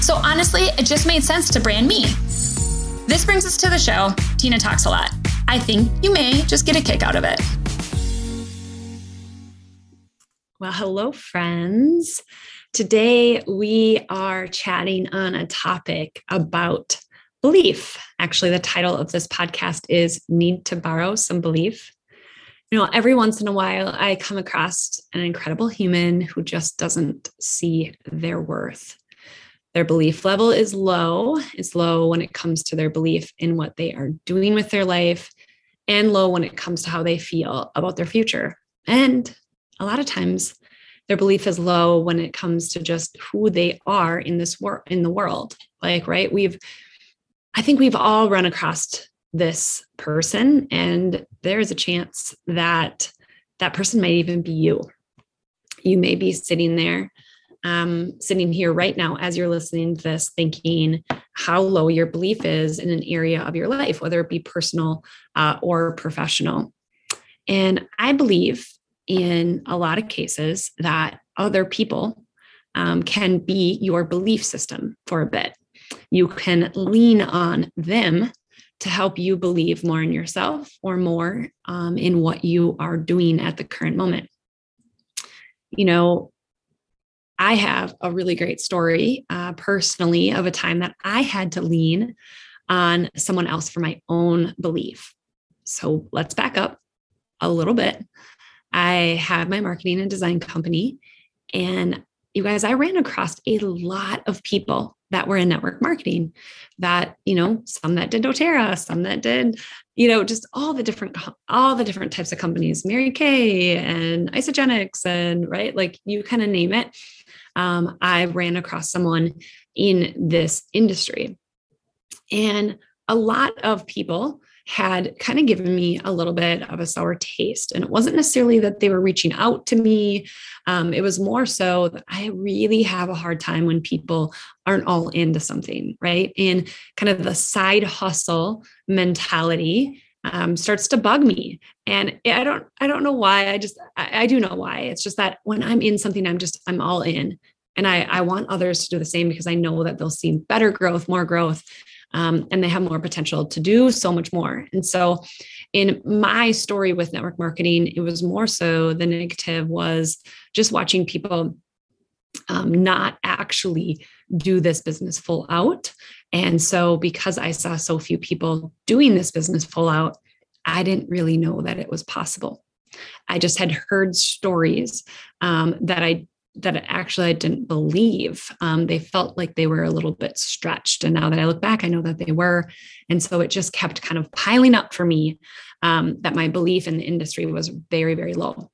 So honestly, it just made sense to brand me. This brings us to the show. Tina talks a lot. I think you may just get a kick out of it. Well, hello, friends. Today we are chatting on a topic about belief. Actually, the title of this podcast is Need to Borrow Some Belief. You know, every once in a while, I come across an incredible human who just doesn't see their worth. Their belief level is low. It's low when it comes to their belief in what they are doing with their life, and low when it comes to how they feel about their future. And a lot of times, their belief is low when it comes to just who they are in this world in the world. Like, right? We've I think we've all run across this person, and there's a chance that that person might even be you. You may be sitting there, um, sitting here right now as you're listening to this, thinking how low your belief is in an area of your life, whether it be personal uh, or professional. And I believe in a lot of cases that other people um, can be your belief system for a bit you can lean on them to help you believe more in yourself or more um, in what you are doing at the current moment. You know, I have a really great story uh, personally of a time that I had to lean on someone else for my own belief. So let's back up a little bit. I had my marketing and design company, and you guys, I ran across a lot of people that were in network marketing that you know some that did doterra some that did you know just all the different all the different types of companies mary kay and isagenix and right like you kind of name it um, i ran across someone in this industry and a lot of people had kind of given me a little bit of a sour taste. And it wasn't necessarily that they were reaching out to me, um, it was more so that I really have a hard time when people aren't all into something, right? And kind of the side hustle mentality um, starts to bug me and i don't i don't know why i just I, I, do know why it's just that when i'm in something i'm just i'm all in and i i want others to do the same because i know that they'll see better growth more growth um, and they have more potential to do so much more. And so, in my story with network marketing, it was more so the negative was just watching people um, not actually do this business full out. And so, because I saw so few people doing this business full out, I didn't really know that it was possible. I just had heard stories um, that I that actually I didn't believe. Um, they felt like they were a little bit stretched. And now that I look back, I know that they were. And so it just kept kind of piling up for me um, that my belief in the industry was very, very low.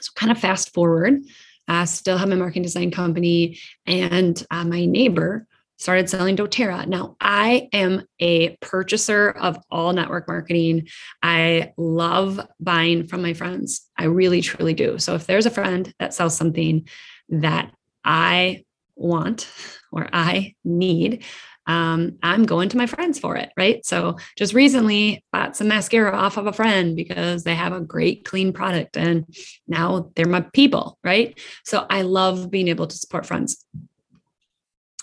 So, kind of fast forward, I still have my marketing design company, and uh, my neighbor started selling doterra. Now i am a purchaser of all network marketing. I love buying from my friends. I really truly do. So if there's a friend that sells something that i want or i need um, i'm going to my friends for it right? So just recently bought some mascara off of a friend because they have a great clean product and now they're my people right? So i love being able to support friends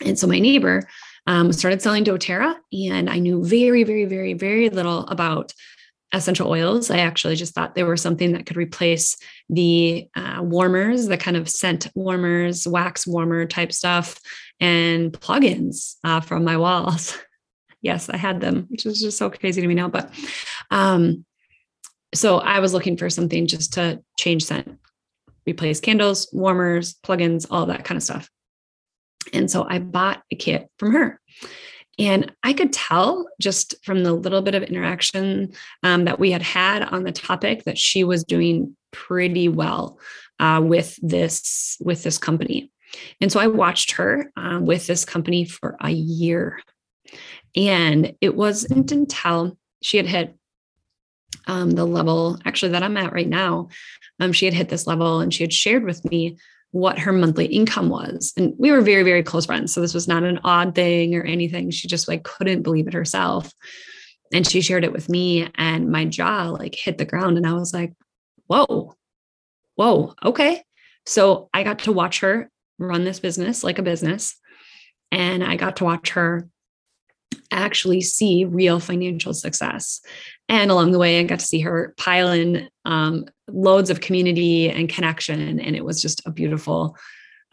and so my neighbor um, started selling doTERRA, and I knew very, very, very, very little about essential oils. I actually just thought they were something that could replace the uh, warmers, the kind of scent warmers, wax warmer type stuff, and plugins uh, from my walls. yes, I had them, which is just so crazy to me now. But um, so I was looking for something just to change scent, replace candles, warmers, plugins, all that kind of stuff. And so I bought a kit from her. And I could tell just from the little bit of interaction um, that we had had on the topic that she was doing pretty well uh, with this with this company. And so I watched her uh, with this company for a year. And it wasn't until she had hit um, the level actually that I'm at right now. Um, she had hit this level and she had shared with me what her monthly income was. And we were very, very close friends. So this was not an odd thing or anything. She just like couldn't believe it herself. And she shared it with me, and my jaw like hit the ground. And I was like, whoa, whoa, okay. So I got to watch her run this business like a business. And I got to watch her actually see real financial success. And along the way, I got to see her pile in um, loads of community and connection. And it was just a beautiful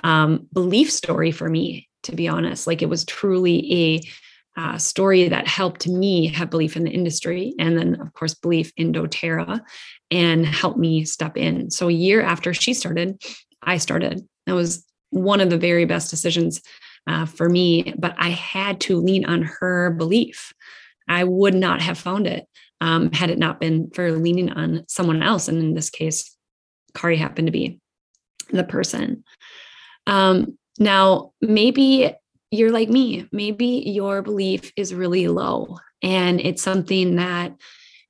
um, belief story for me, to be honest. Like it was truly a uh, story that helped me have belief in the industry. And then, of course, belief in doTERRA and helped me step in. So a year after she started, I started. That was one of the very best decisions uh, for me, but I had to lean on her belief. I would not have found it um, had it not been for leaning on someone else. And in this case, Kari happened to be the person. Um, now, maybe you're like me, maybe your belief is really low and it's something that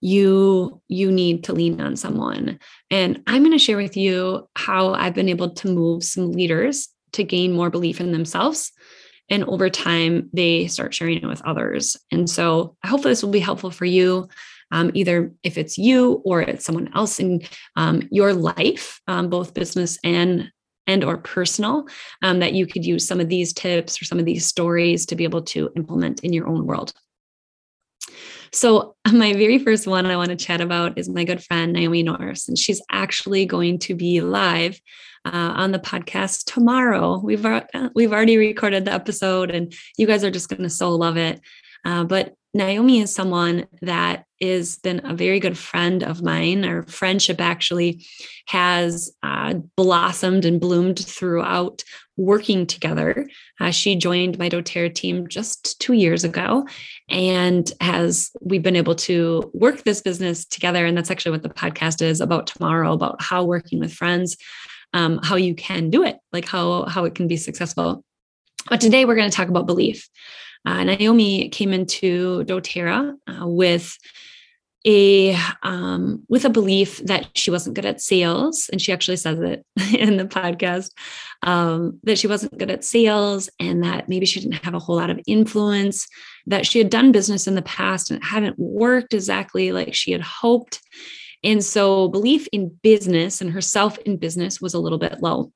you you need to lean on someone and i'm going to share with you how i've been able to move some leaders to gain more belief in themselves. And over time, they start sharing it with others. And so I hope this will be helpful for you, um, either if it's you or it's someone else in um, your life, um, both business and and or personal um, that you could use some of these tips or some of these stories to be able to implement in your own world so, my very first one I want to chat about is my good friend Naomi Norris, and she's actually going to be live uh, on the podcast tomorrow. We've we've already recorded the episode, and you guys are just going to so love it. Uh, but Naomi is someone that has been a very good friend of mine. Our friendship actually has uh, blossomed and bloomed throughout working together. Uh, she joined my doTERRA team just two years ago and has we've been able to work this business together. And that's actually what the podcast is about tomorrow, about how working with friends, um, how you can do it, like how how it can be successful. But today we're going to talk about belief. Uh, Naomi came into doTERRA uh, with a um, with a belief that she wasn't good at sales, and she actually says it in the podcast um, that she wasn't good at sales, and that maybe she didn't have a whole lot of influence. That she had done business in the past and it hadn't worked exactly like she had hoped, and so belief in business and herself in business was a little bit low.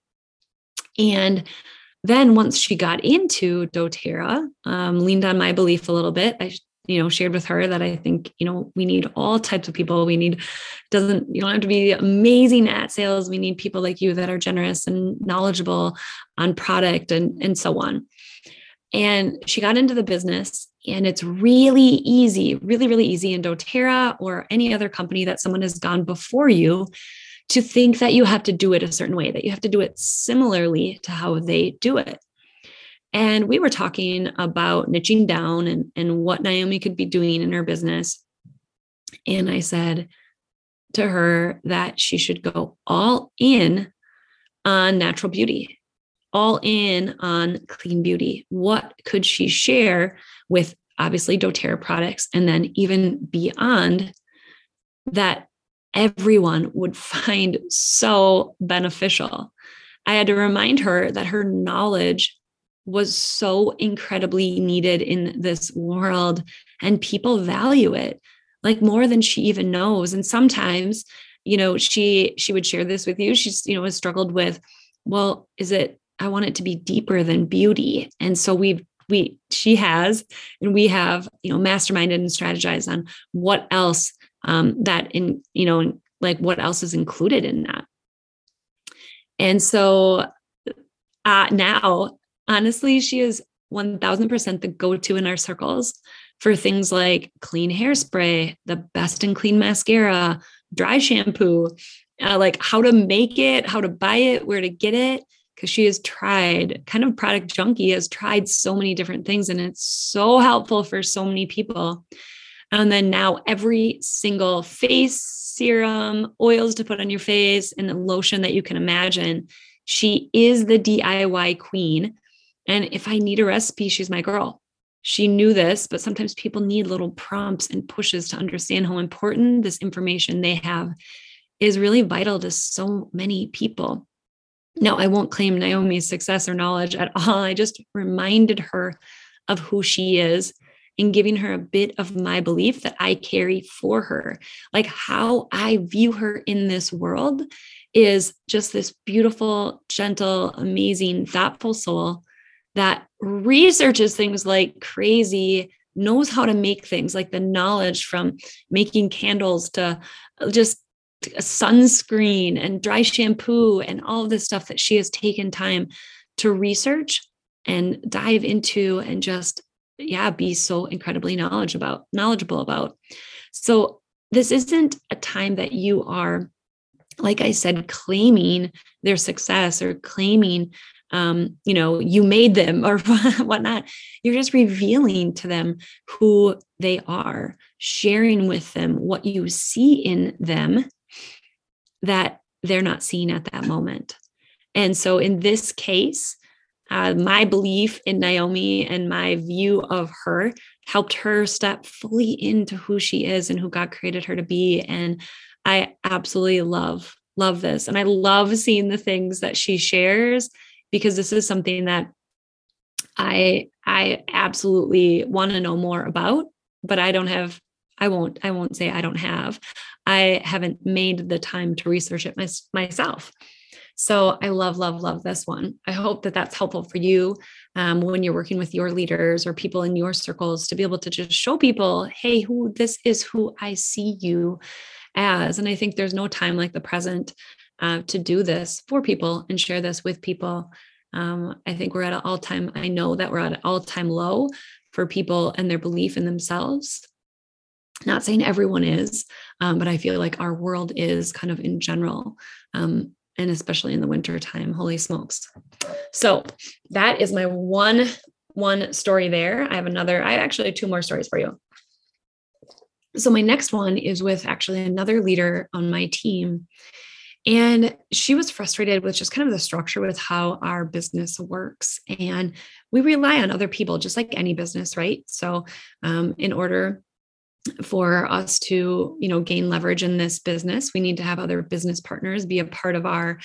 And then once she got into doTERRA, um, leaned on my belief a little bit. I, you know, shared with her that I think, you know, we need all types of people. We need, doesn't, you don't have to be amazing at sales. We need people like you that are generous and knowledgeable on product and, and so on. And she got into the business and it's really easy, really, really easy in doTERRA or any other company that someone has gone before you to think that you have to do it a certain way, that you have to do it similarly to how they do it. And we were talking about niching down and, and what Naomi could be doing in her business. And I said to her that she should go all in on natural beauty, all in on clean beauty. What could she share with obviously doTERRA products and then even beyond that everyone would find so beneficial. I had to remind her that her knowledge was so incredibly needed in this world and people value it like more than she even knows. And sometimes you know she she would share this with you. She's you know has struggled with well is it i want it to be deeper than beauty? And so we've we she has and we have you know masterminded and strategized on what else um, that in you know like what else is included in that? And so uh, now honestly she is 1000% the go-to in our circles for things like clean hairspray the best in clean mascara dry shampoo uh, like how to make it how to buy it where to get it because she has tried kind of product junkie has tried so many different things and it's so helpful for so many people and then now every single face serum, oils to put on your face, and the lotion that you can imagine. She is the DIY queen. And if I need a recipe, she's my girl. she knew this, but sometimes people need little prompts and pushes to understand how important this information they have is really vital to so many people. Now, I won't claim Naomi's success or knowledge at all. I just reminded her of who she is and giving her a bit of my belief that I carry for her. Like how I view her in this world is just this beautiful, gentle, amazing, thoughtful soul that researches things like crazy, knows how to make things like the knowledge from making candles to just sunscreen and dry shampoo and all of this stuff that she has taken time to research and dive into and just yeah be so incredibly knowledgeable about knowledgeable about so this isn't a time that you are like i said claiming their success or claiming um, you know you made them or whatnot you're just revealing to them who they are sharing with them what you see in them that they're not seeing at that moment. And so in this case, uh, my belief in Naomi and my view of her helped her step fully into who she is and who God created her to be. And I absolutely love, love this. And I love seeing the things that she shares because this is something that I I absolutely want to know more about, but I don't have I won't I won't say I don't have. I haven't made the time to research it my, myself. So I love, love, love this one. I hope that that's helpful for you um, when you're working with your leaders or people in your circles to be able to just show people, hey, who this is who I see you as. And I think there's no time like the present uh, to do this for people and share this with people. Um, I think we're at an all time, I know that we're at an all time low for people and their belief in themselves not saying everyone is um, but i feel like our world is kind of in general um, and especially in the winter time holy smokes. So that is my one one story there. I have another i actually two more stories for you. So my next one is with actually another leader on my team. And she was frustrated with just kind of the structure with how our business works. And we rely on other people just like any business right? So um, in order for us to you know gain leverage in this business. We need to have other business partners be a part of our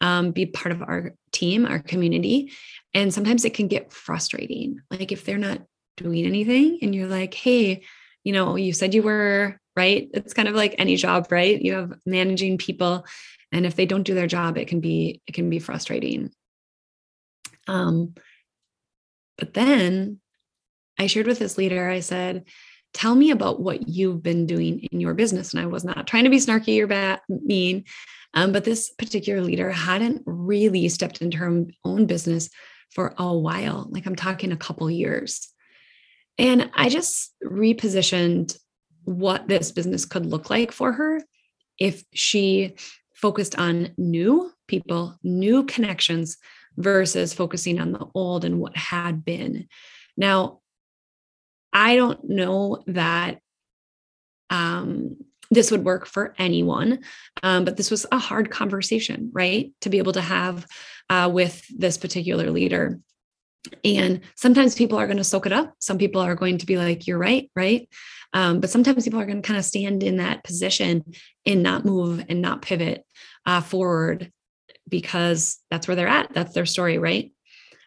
um, be part of our team our community. And sometimes it can get frustrating. Like if they're not doing anything and you're like hey you know you said you were right? It's kind of like any job right? You have managing people and if they don't do their job it can be it can be frustrating. Um but then i shared with this leader. I said tell me about what you've been doing in your business. And I was not trying to be snarky or bad, mean, um, but this particular leader hadn't really stepped into her own business for a while. Like I'm talking a couple years. And I just repositioned what this business could look like for her if she focused on new people, new connections versus focusing on the old and what had been. Now, I don't know that um, this would work for anyone, um, but this was a hard conversation, right? To be able to have uh, with this particular leader. And sometimes people are going to soak it up. Some people are going to be like, you're right, right? Um, but sometimes people are going to kind of stand in that position and not move and not pivot uh, forward because that's where they're at. That's their story, right?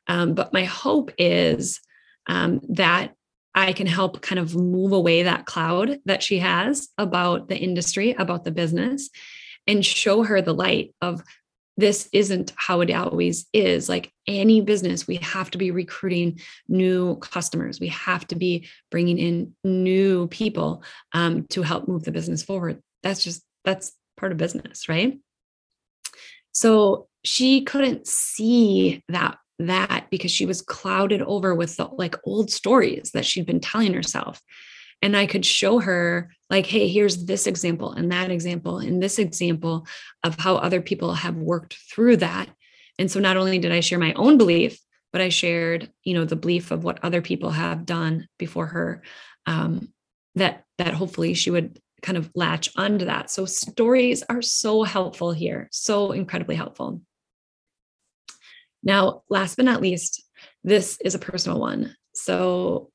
Um, but my hope is um, that I can help kind of move away that cloud that she has about the industry, about the business, and show her the light of this isn't how it always is. Like any business, we have to be recruiting new customers. We have to be bringing in new people um, to help move the business forward. That's just, that's part of business, right? So she couldn't see that that because she was clouded over with the like old stories that she'd been telling herself. And i could show her like hey here's this example and that example and this example of how other people have worked through that. And so not only did i share my own belief but i shared you know the belief of what other people have done before her um, that that hopefully she would kind of latch onto that. So stories are so helpful here so incredibly helpful now, last but not least, this is a personal one. So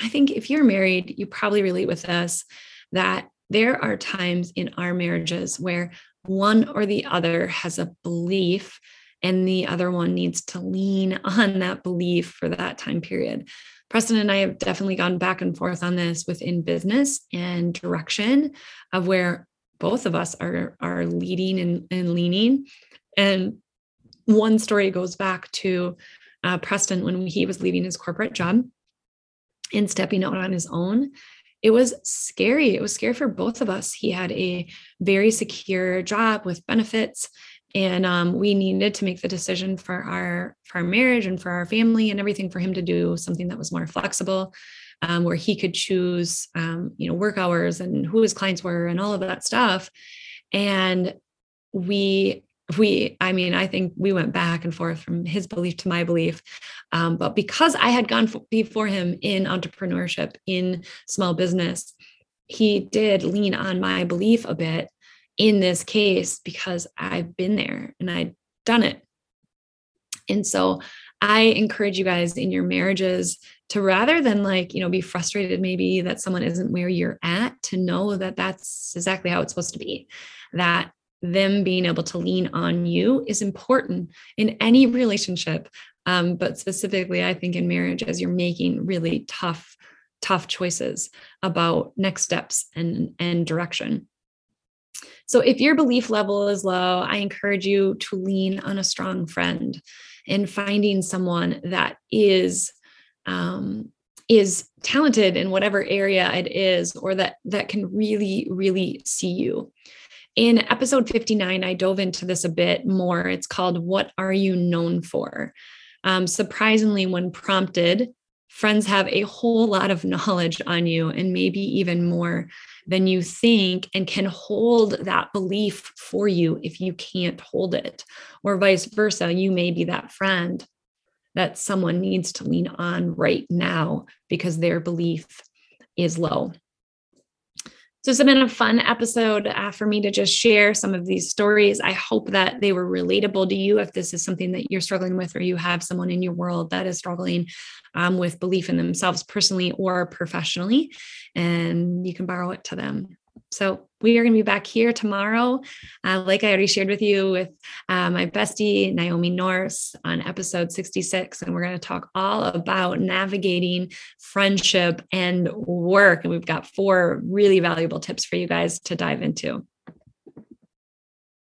I think if you're married, you probably relate with us that there are times in our marriages where one or the other has a belief and the other one needs to lean on that belief for that time period. Preston and I have definitely gone back and forth on this within business and direction of where both of us are are leading and, and leaning. And one story goes back to uh, Preston when he was leaving his corporate job and stepping out on his own. It was scary. It was scary for both of us. He had a very secure job with benefits and um, we needed to make the decision for our for our marriage and for our family and everything for him to do something that was more flexible um, where he could choose um, you know work hours and who his clients were and all of that stuff and we we i mean i think we went back and forth from his belief to my belief um, but because i had gone before him in entrepreneurship in small business he did lean on my belief a bit in this case because I've been there and I've done it. And so I encourage you guys in your marriages to rather than like, you know, be frustrated maybe that someone isn't where you're at, to know that that's exactly how it's supposed to be. That them being able to lean on you is important in any relationship. Um, but specifically, I think in marriage, as you're making really tough, tough choices about next steps and, and direction. So if your belief level is low, I encourage you to lean on a strong friend and finding someone that is um, is talented in whatever area it is or that that can really really see you in episode 59 i dove into this a bit more it's called what are you known for um, surprisingly when prompted friends have a whole lot of knowledge on you and maybe even more than you think and can hold that belief for you if you can't hold it, or vice versa. You may be that friend that someone needs to lean on right now because their belief is low. So it's been a fun episode uh, for me to just share some of these stories. I hope that they were relatable to you if this is something that you're struggling with or you have someone in your world that is struggling um, with belief in themselves personally or professionally, and you can borrow it to them. So we are going to be back here tomorrow, uh, like I already shared with you, with uh, my bestie Naomi Norris on episode 66, and we're going to talk all about navigating friendship and work. And we've got four really valuable tips for you guys to dive into.